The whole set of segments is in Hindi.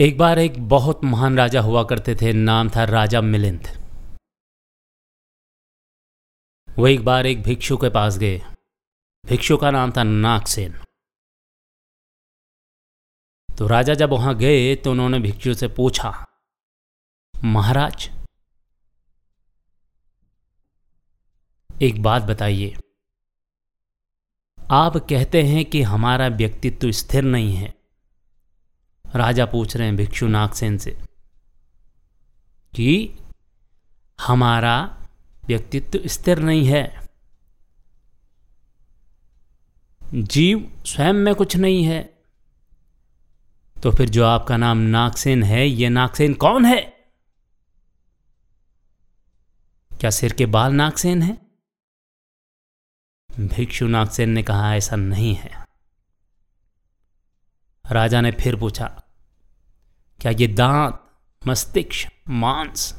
एक बार एक बहुत महान राजा हुआ करते थे, नाम था राजा मिलिंद। वो एक बार एक भिक्षु के पास गए। भिक्षु का नाम था नागसेन। तो राजा जब वहाँ गए तो उन्होंने भिक्षु से पूछा, महाराज, एक बात बताइए। आप कहते हैं कि हमारा व्यक्तित्व स्थिर नहीं है। राजा पूछ रहे हैं भिक्षु नागसेन से कि हमारा व्यक्तित्व स्थिर नहीं है। जीव स्वयं में कुछ नहीं है। तो फिर जो आपका नाम नागसेन है, ये नागसेन कौन है? क्या सिर के बाल नागसेन है? भिक्षु नागसेन ने कहा, ऐसा नहीं है। राजा ने फिर पूछा क्या ये दांत, मस्तिष्क, मांस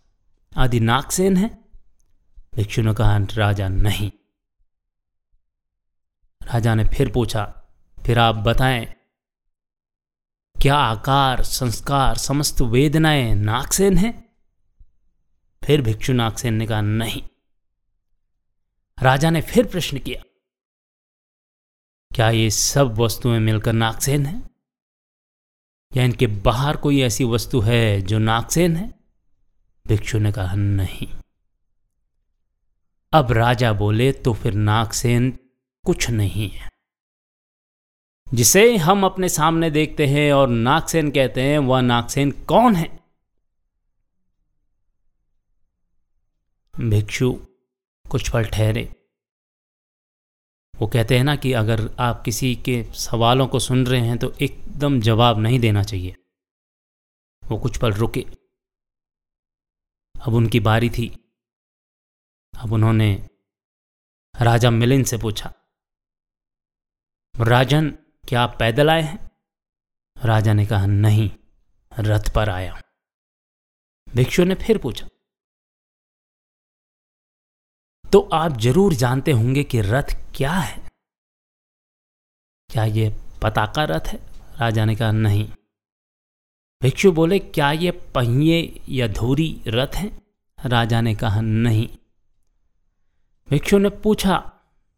आदि नागसेन है? भिक्षु ने कहा, राजा, नहीं। राजा ने फिर पूछा, फिर आप बताएँ, क्या आकार, संस्कार, समस्त वेदनाएँ नागसेन है? फिर भिक्षु नागसेन ने कहा, नहीं। राजा ने फिर प्रश्न किया, क्या ये सब वस्तुएँ मिलकर नागसेन है? या इनके बाहर कोई ऐसी वस्तु है जो नागसेन है? भिक्षु ने कहा, नहीं। अब राजा बोले तो फिर नागसेन कुछ नहीं है। जिसे हम अपने सामने देखते हैं और नागसेन कहते हैं, वह नागसेन कौन है? भिक्षु कुछ पल ठहरे। वो कहते हैं ना कि अगर आप किसी के सवालों को सुन रहे हैं तो एकदम जवाब नहीं देना चाहिए। वो कुछ पल रुके। अब उनकी बारी थी। अब उन्होंने राजा मिलिन से पूछा, राजन, क्या आप पैदल आए हैं? राजा ने कहा, नहीं, रथ पर आया हूँ। भिक्षु ने फिर पूछा तो आप ज़रूर जानते होंगे कि रथ क्या है? क्या यह पताका रथ है? राजा ने कहा नहीं। भिक्षु बोले, क्या ये पहिए या धूरी रथ हैं? राजा ने कहा, नहीं। भिक्षु ने पूछा,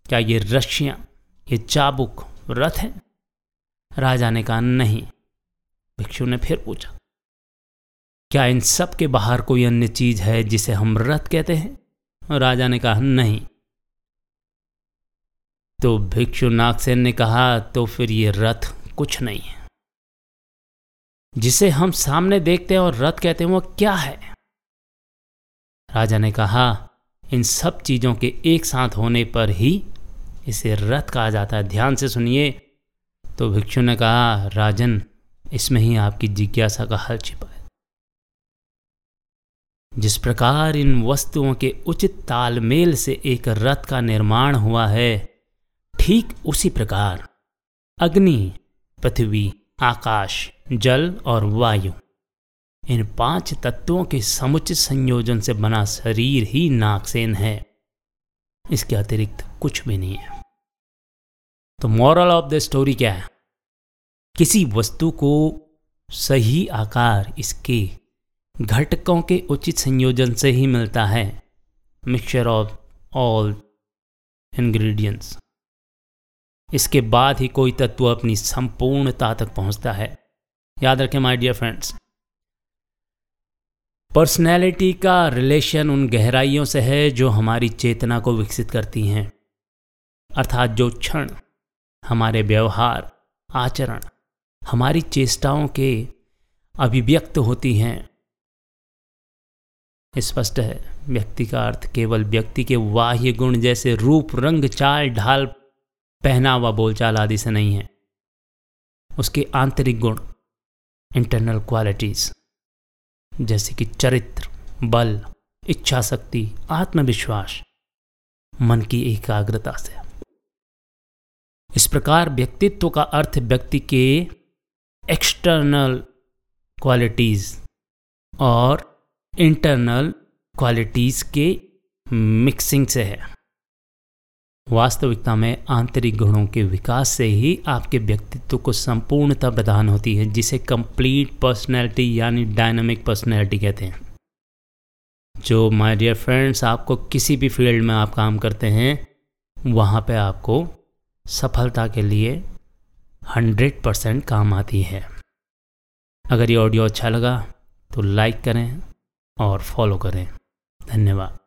क्या ये रशियाँ ये चाबुक रथ है? राजा ने कहा, नहीं। भिक्षु ने फिर पूछा, क्या इन सब के बाहर कोई अन्य चीज़ है जिसे हम रथ कहते हैं? राजा ने कहा, नहीं। तो भिक्षु नागसेन ने कहा तो फिर ये रथ कुछ नहीं है। जिसे हम सामने देखते हैं और रथ कहते हैं वो क्या है? राजा ने कहा, इन सब चीज़ों के एक साथ होने पर ही इसे रथ कहा जाता है। ध्यान से सुनिए। तो भिक्षु ने कहा, राजन, इसमें ही आपकी जिज्ञासा का हल छिपा है। जिस प्रकार इन वस्तुओं के उचित तालमेल से एक रथ का निर्माण हुआ है, ठीक उसी प्रकार अग्नि पृथ्वी, आकाश, जल और वायु। इन पाँच तत्वों के समुचित संयोजन से बना शरीर ही नागसेन है। इसके अतिरिक्त कुछ भी नहीं है। तो मॉरल ऑफ़ द स्टोरी क्या है? किसी वस्तु को सही आकार इसके घटकों के उचित संयोजन से ही मिलता है। मिक्सचर ऑफ़ ऑल इंग्रेडिएंट्स इसके बाद ही कोई तत्व अपनी संपूर्णता तक पहुँचता है। याद रखें माय डियर फ्रेंड्स पर्सनैलिटी का रिलेशन उन गहराइयों से है जो हमारी चेतना को विकसित करती हैं। अर्थात जो क्षण, हमारे व्यवहार, आचरण, हमारी चेष्टाओं के अभिव्यक्त होती हैं। स्पष्ट है, व्यक्ति का अर्थ केवल व्यक्ति के बाह्य गुण जैसे रूप, रंग, चाल, ढाल पहनावा बोलचाल आदि से नहीं है। उसके आंतरिक गुण इंटरनल क्वालिटीज जैसे कि चरित्र, बल इच्छा शक्ति आत्मविश्वास, मन की एकाग्रता से। इस प्रकार व्यक्तित्व का अर्थ व्यक्ति के एक्सटर्नल क्वालिटीज और इंटरनल क्वालिटीज के मिक्सिंग से है। वास्तविकता में आंतरिक गुणों के विकास से ही आपके व्यक्तित्व को संपूर्णता प्रदान होती है, जिसे कंप्लीट पर्सनैलिटी यानी डायनामिक पर्सनैलिटी कहते हैं। जो माय डियर फ्रेंड्स आपको किसी भी फ़ील्ड में आप काम करते हैं, वहाँ पे आपको सफलता के लिए हंड्रेड परसेंट काम आती है। अगर ये ऑडियो अच्छा लगा तो लाइक करें और फॉलो करें। धन्यवाद।